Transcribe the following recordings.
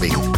You.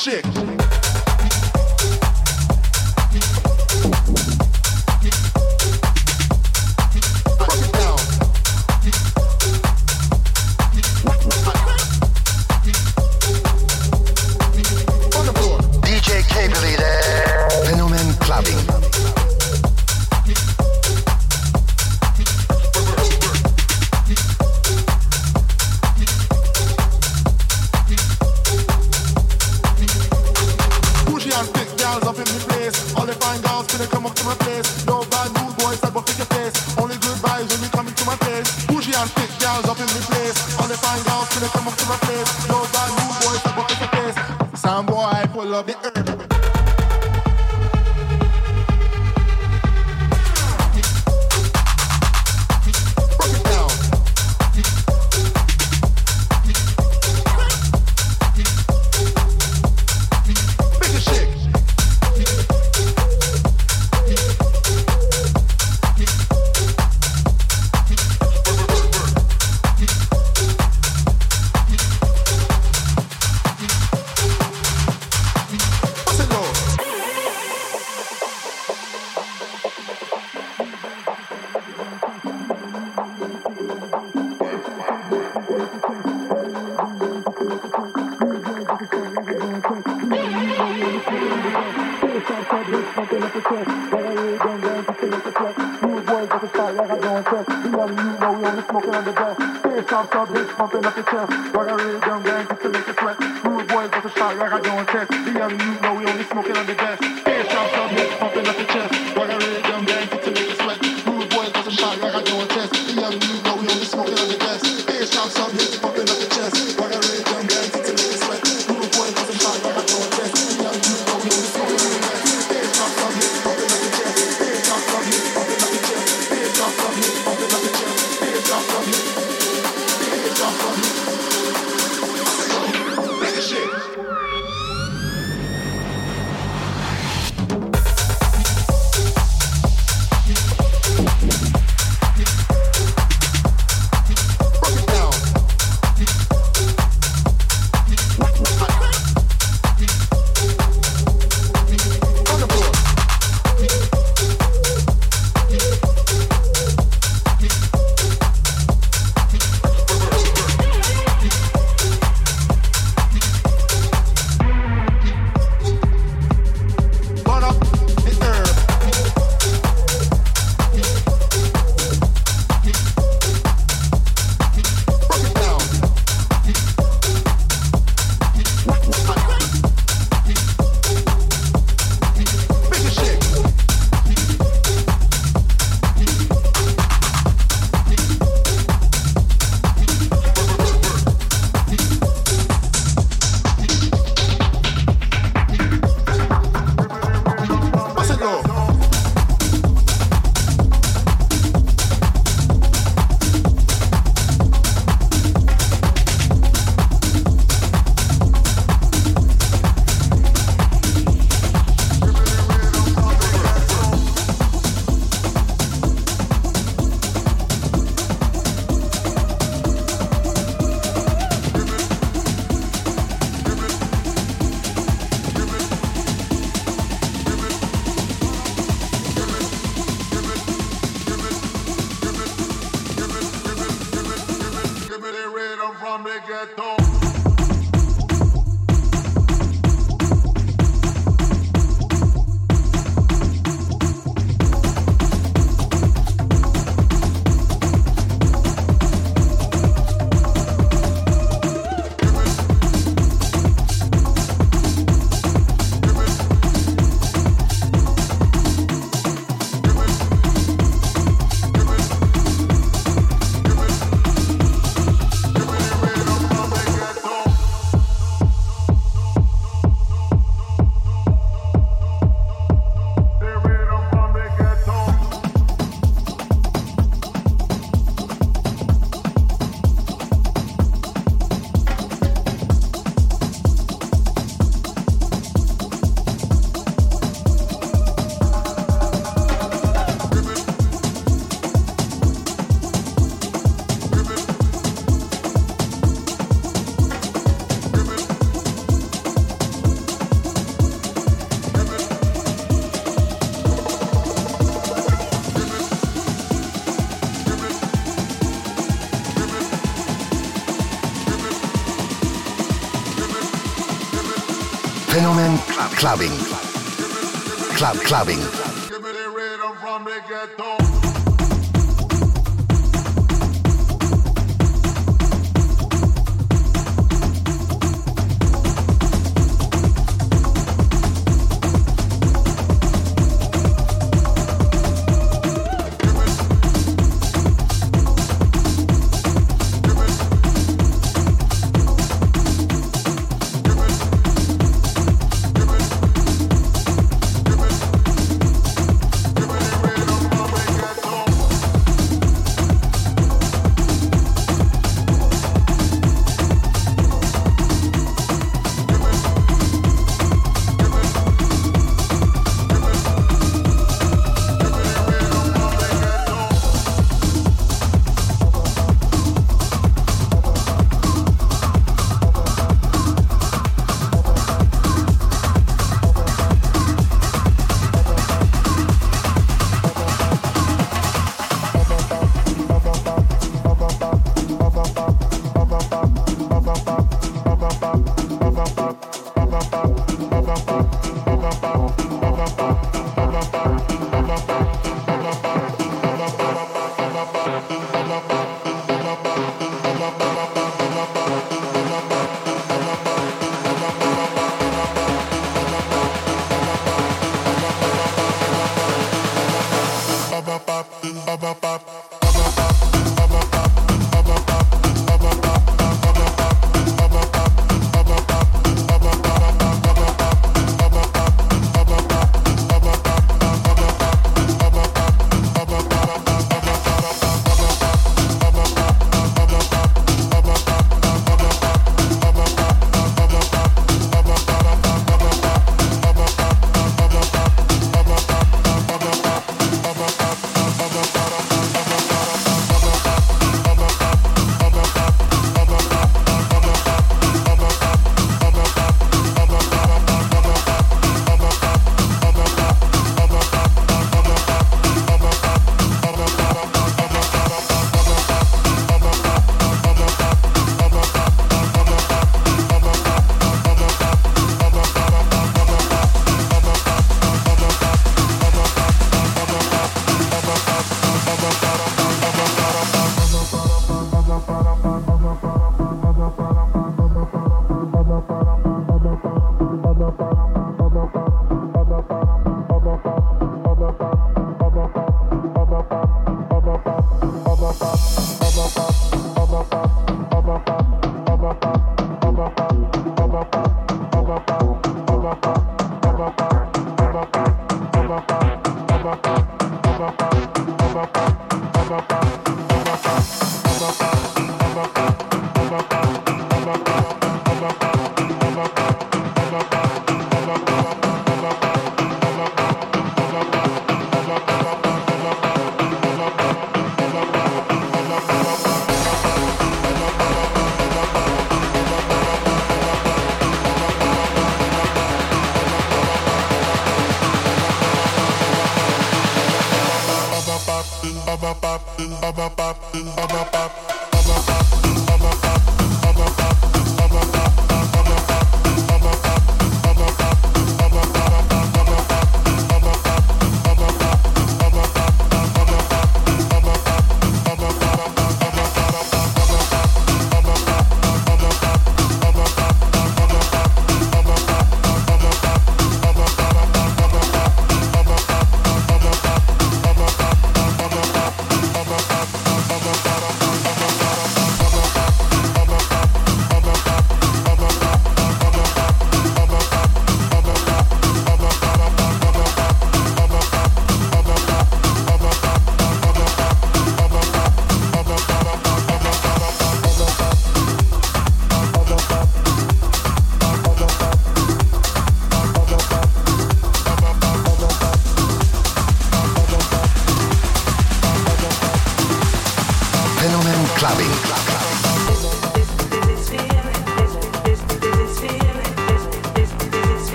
shit. It's top top bitch pumping up the chest. Got a rhythm gang just to make you sweat. Rude boys got a shot like I don't test. The young you know we only smoking on the gas. Phenomen clubbing. Club clubbing.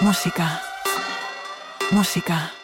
Música. Música.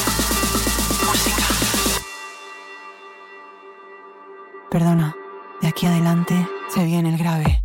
perdona. De aquí adelante se viene el grave.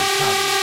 covenant.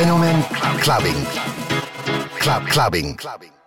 Phänomen Clubbing. Club, Clubbing. Clubbing.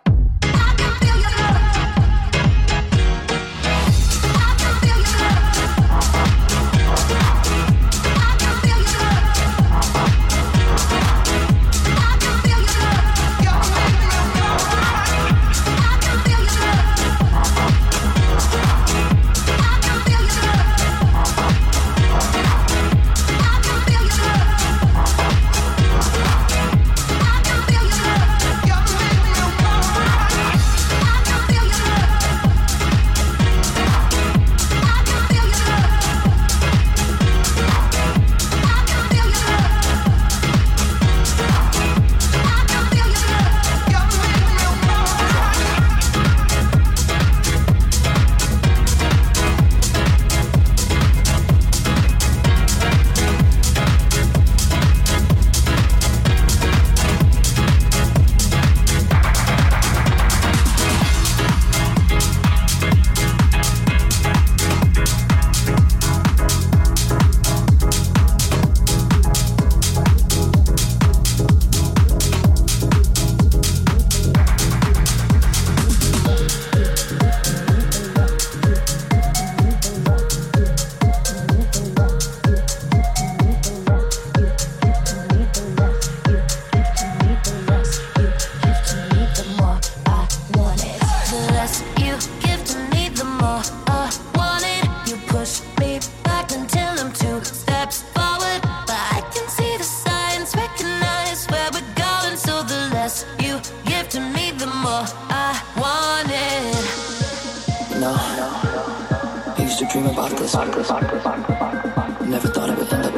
I used to dream about this. Never thought it would end up.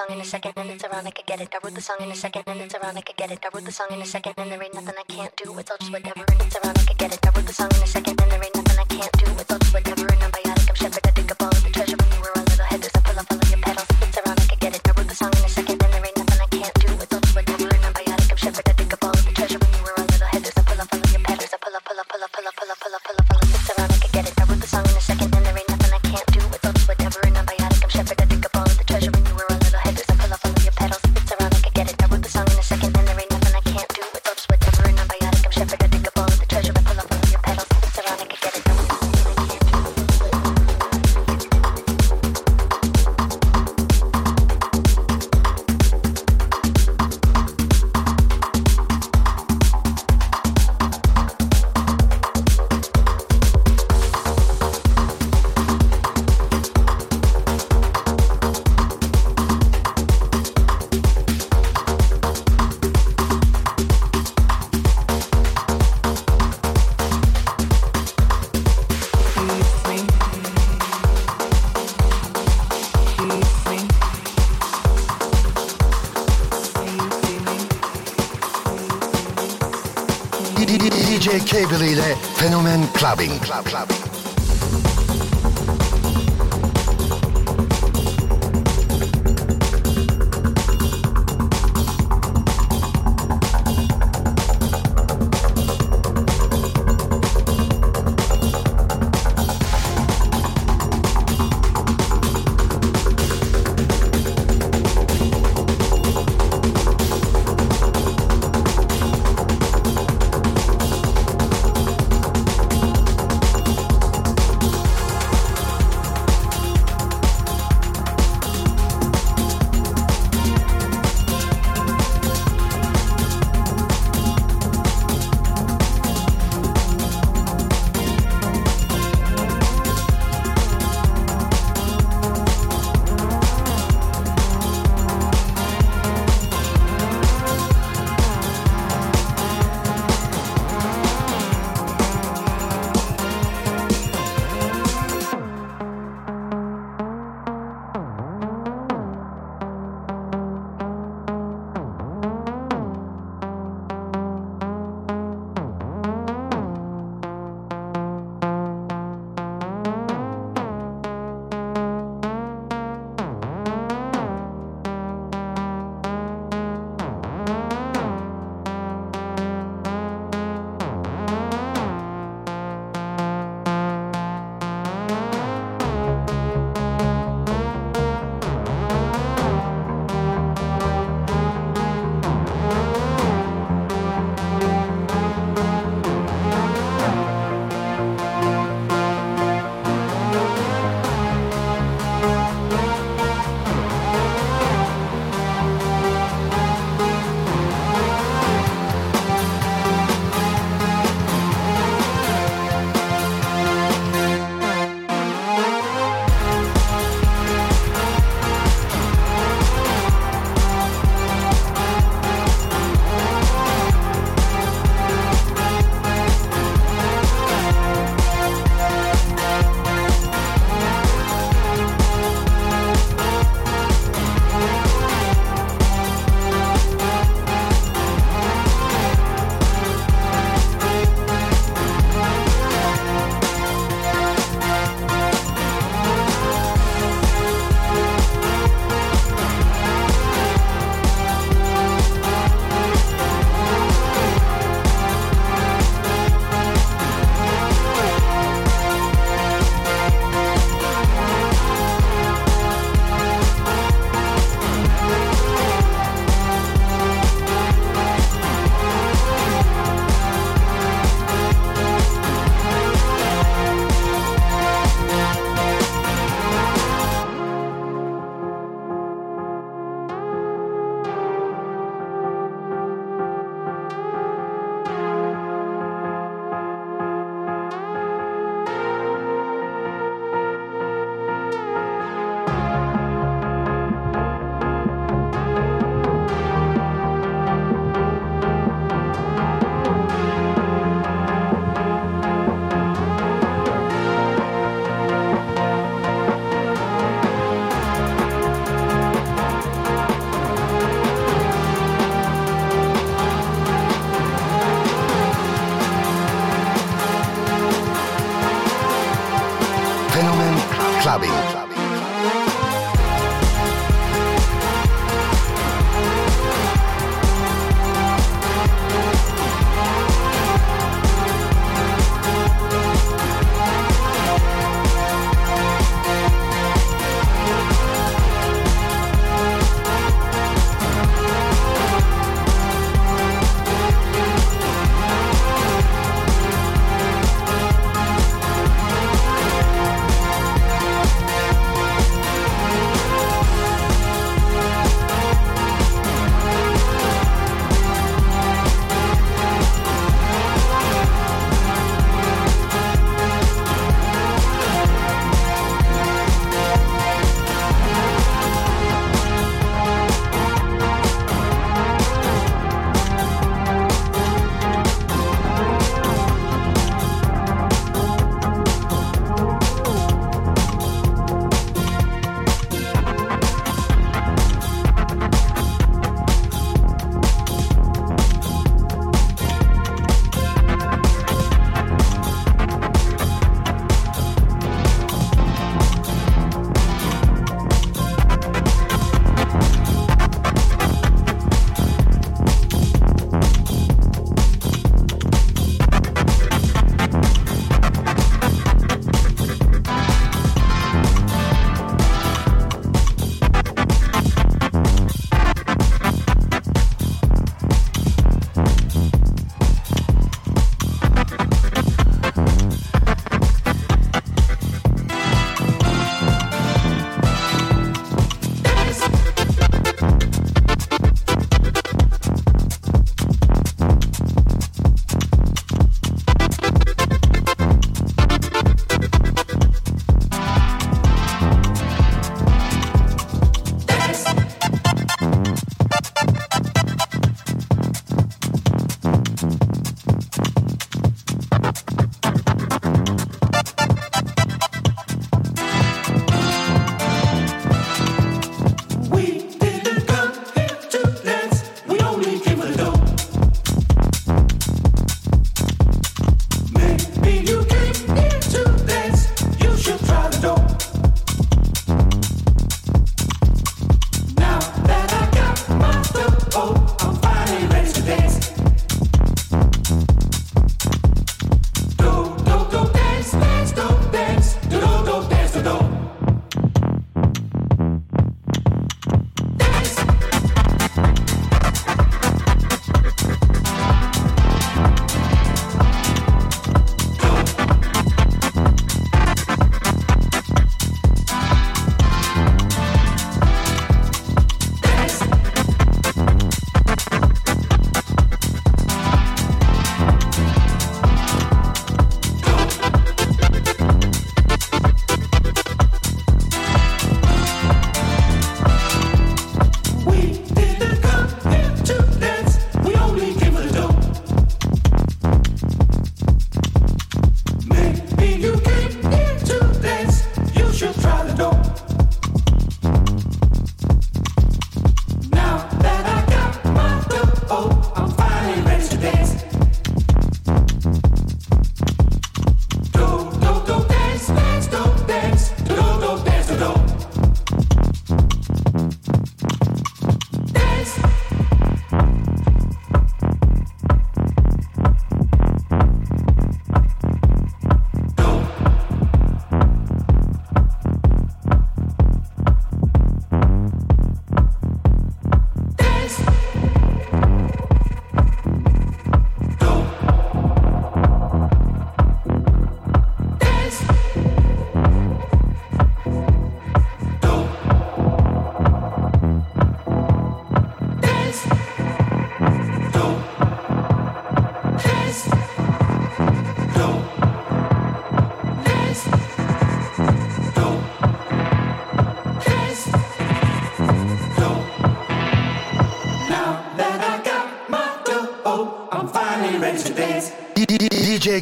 song in a second and it's around, I could get it. I wrote the song in a second and it's around, I could get it. I wrote the song in a second and there ain't nothing I can't do. It's all just whatever. Ebel ile Fenomen Clubbing. Club, Club.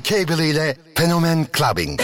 K-Believe Phänomen Clubbing.